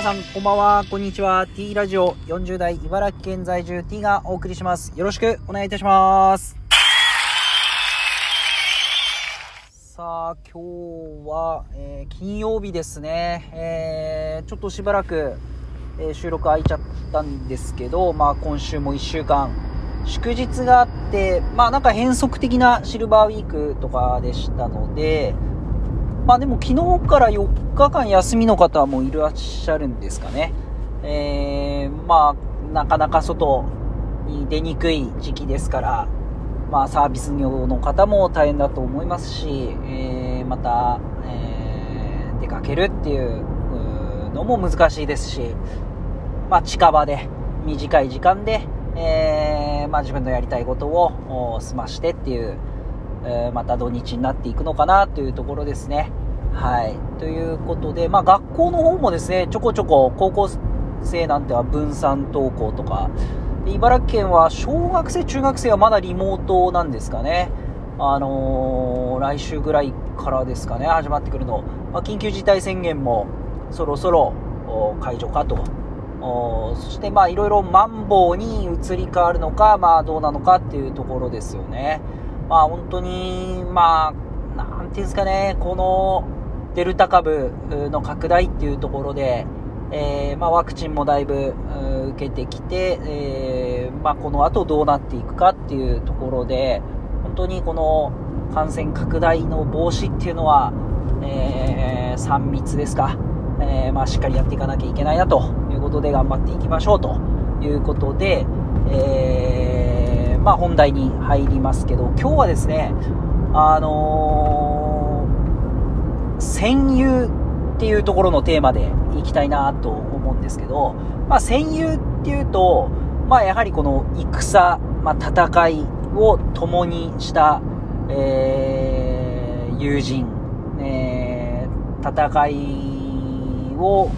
皆さんこんばんは。こんにちは。T ラジオ40代茨城県在住 T がお送りします。よろしくお願いいたします。さあ今日は、えー、金曜日ですね、えー、ちょっとしばらく、えー、収録空いちゃったんですけどまあ今週も1週間祝日があってまあなんか変則的なシルバーウィークとかでしたのでまあでも昨日から4日間休みの方もいらっしゃるんですかね。えー、まあ、なかなか外に出にくい時期ですから、まあサービス業の方も大変だと思いますし、えー、また、えー、出かけるっていうのも難しいですし、まあ近場で、短い時間で、えー、まあ自分のやりたいことを済ましてっていう、え、また土日になっていくのかなというところですね。はい。ということで、まあ学校の方もですね、ちょこちょこ高校生なんては分散登校とか、茨城県は小学生、中学生はまだリモートなんですかね。あのー、来週ぐらいからですかね、始まってくるの。まあ、緊急事態宣言もそろそろ解除かと。そしてまあいろいろマンボウに移り変わるのか、まあどうなのかっていうところですよね。まあ本当に、まあ、なんていうんですかね、このデルタ株の拡大っていうところで、えー、まあ、ワクチンもだいぶ受けてきて、えー、まあ、この後どうなっていくかっていうところで、本当にこの感染拡大の防止っていうのは、えー、3密ですか、えまあ、しっかりやっていかなきゃいけないなということで頑張っていきましょうということで、えまあ、本題に入りますけど、今日はですね、あの、戦友っていうところのテーマでいきたいなと思うんですけど、まあ、戦友っていうと、まあ、やはりこの戦、まあ、戦いを共にした、えー、友人、えー、戦いを、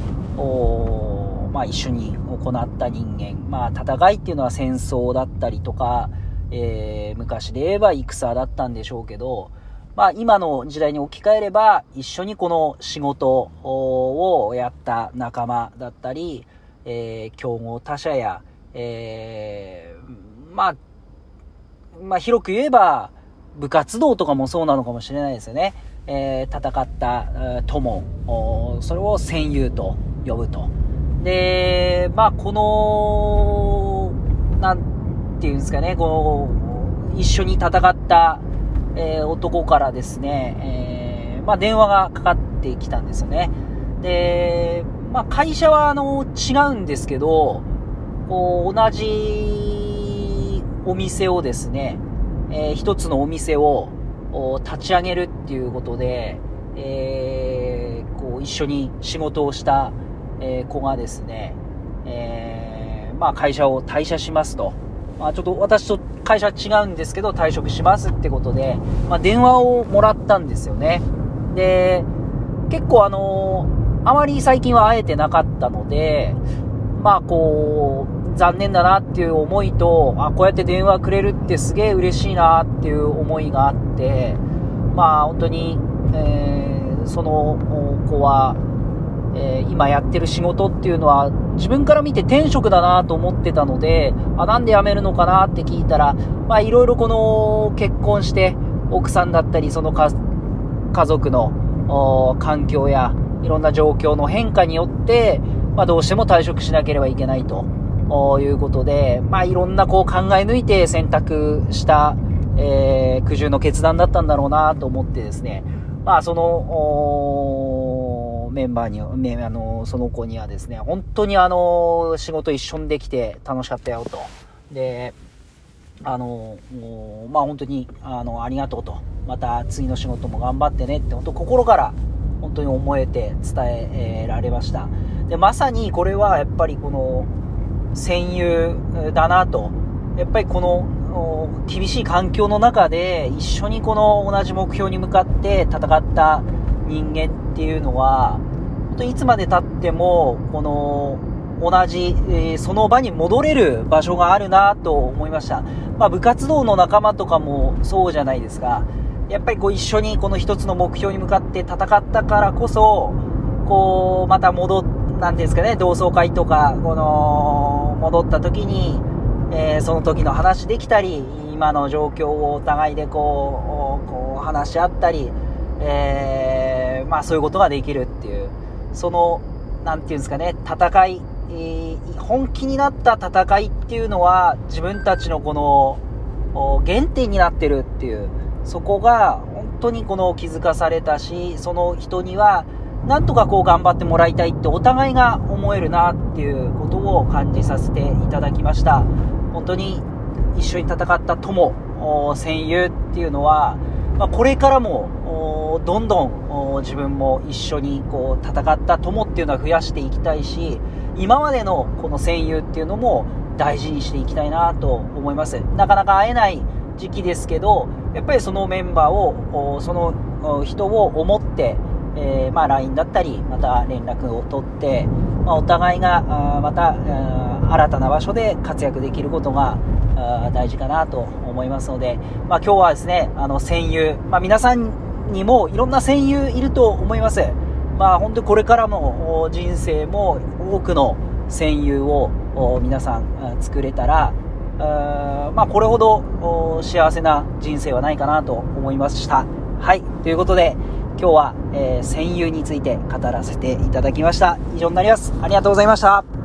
まあ、一緒に行った人間、まあ、戦いっていうのは戦争だったりとか、えー、昔で言えば戦だったんでしょうけど、まあ、今の時代に置き換えれば、一緒にこの仕事をやった仲間だったり、えー、競合他社や、えー、まあ、まあ、広く言えば、部活動とかもそうなのかもしれないですよね。えー、戦った友、それを戦友と呼ぶと。で、まあ、この、なんていうんですかね、こう、一緒に戦った、えー、男からですね、えー、まあ、電話がかかってきたんですよね。で、まあ、会社は、あの、違うんですけど、こう、同じお店をですね、えー、一つのお店を立ち上げるっていうことで、えー、こう、一緒に仕事をしたえ子がですね、えー、まあ会社を退社しますと。まあちょっと私と会社は違うんですけど退職しますってことで、まあ電話をもらったんですよね。で、結構あのー、あまり最近は会えてなかったので、まあこう、残念だなっていう思いと、あ、こうやって電話くれるってすげえ嬉しいなっていう思いがあって、まあ本当に、えー、その子は、えー、今やってる仕事っていうのは自分から見て転職だなと思ってたので、あ、なんで辞めるのかなって聞いたら、まあいろいろこの結婚して奥さんだったりその家族の環境やいろんな状況の変化によって、まあどうしても退職しなければいけないということで、まあいろんなこう考え抜いて選択した、えー、苦渋の決断だったんだろうなと思ってですね、まあその、メンバーに、あの、その子にはですね、本当にあの、仕事一緒にできて楽しかったよと。で、あの、まあ本当に、あの、ありがとうと。また次の仕事も頑張ってねって、本当心から本当に思えて伝えられました。で、まさにこれはやっぱりこの、戦友だなと。やっぱりこの、厳しい環境の中で一緒にこの同じ目標に向かって戦った人間っていうのは、本当いつまで経っても、この、同じ、えー、その場に戻れる場所があるなと思いました。まあ、部活動の仲間とかもそうじゃないですか。やっぱりこう一緒にこの一つの目標に向かって戦ったからこそ、こう、また戻なんていうんですかね、同窓会とか、この、戻った時に、えー、その時の話できたり、今の状況をお互いでこう、こう話し合ったり、えー、まあそういうことができるっていう、その、なんていうんですかね、戦い、えー、本気になった戦いっていうのは、自分たちのこの、原点になってるっていう、そこが本当にこの気づかされたし、その人には、なんとかこう頑張ってもらいたいってお互いが思えるなっていうことを感じさせていただきました。本当に一緒に戦った友、戦友っていうのは、まあ、これからもどんどん自分も一緒にこう戦った友っていうのは増やしていきたいし、今までのこの戦友っていうのも大事にしていきたいなと思います。なかなか会えない時期ですけど、やっぱりそのメンバーを、その人を思って、えー、まあ LINE だったり、また連絡を取って、まあ、お互いが、また、新たな場所で活躍できることが大事かなと思いますので、まあ、今日はですね、あの、戦友、まあ、皆さんにもいろんな戦友いると思います。まあ、本当にこれからも人生も多くの戦友を皆さん作れたら、まあ、これほど幸せな人生はないかなと思いました。はい。ということで、今日は、えー、戦友について語らせていただきました。以上になります。ありがとうございました。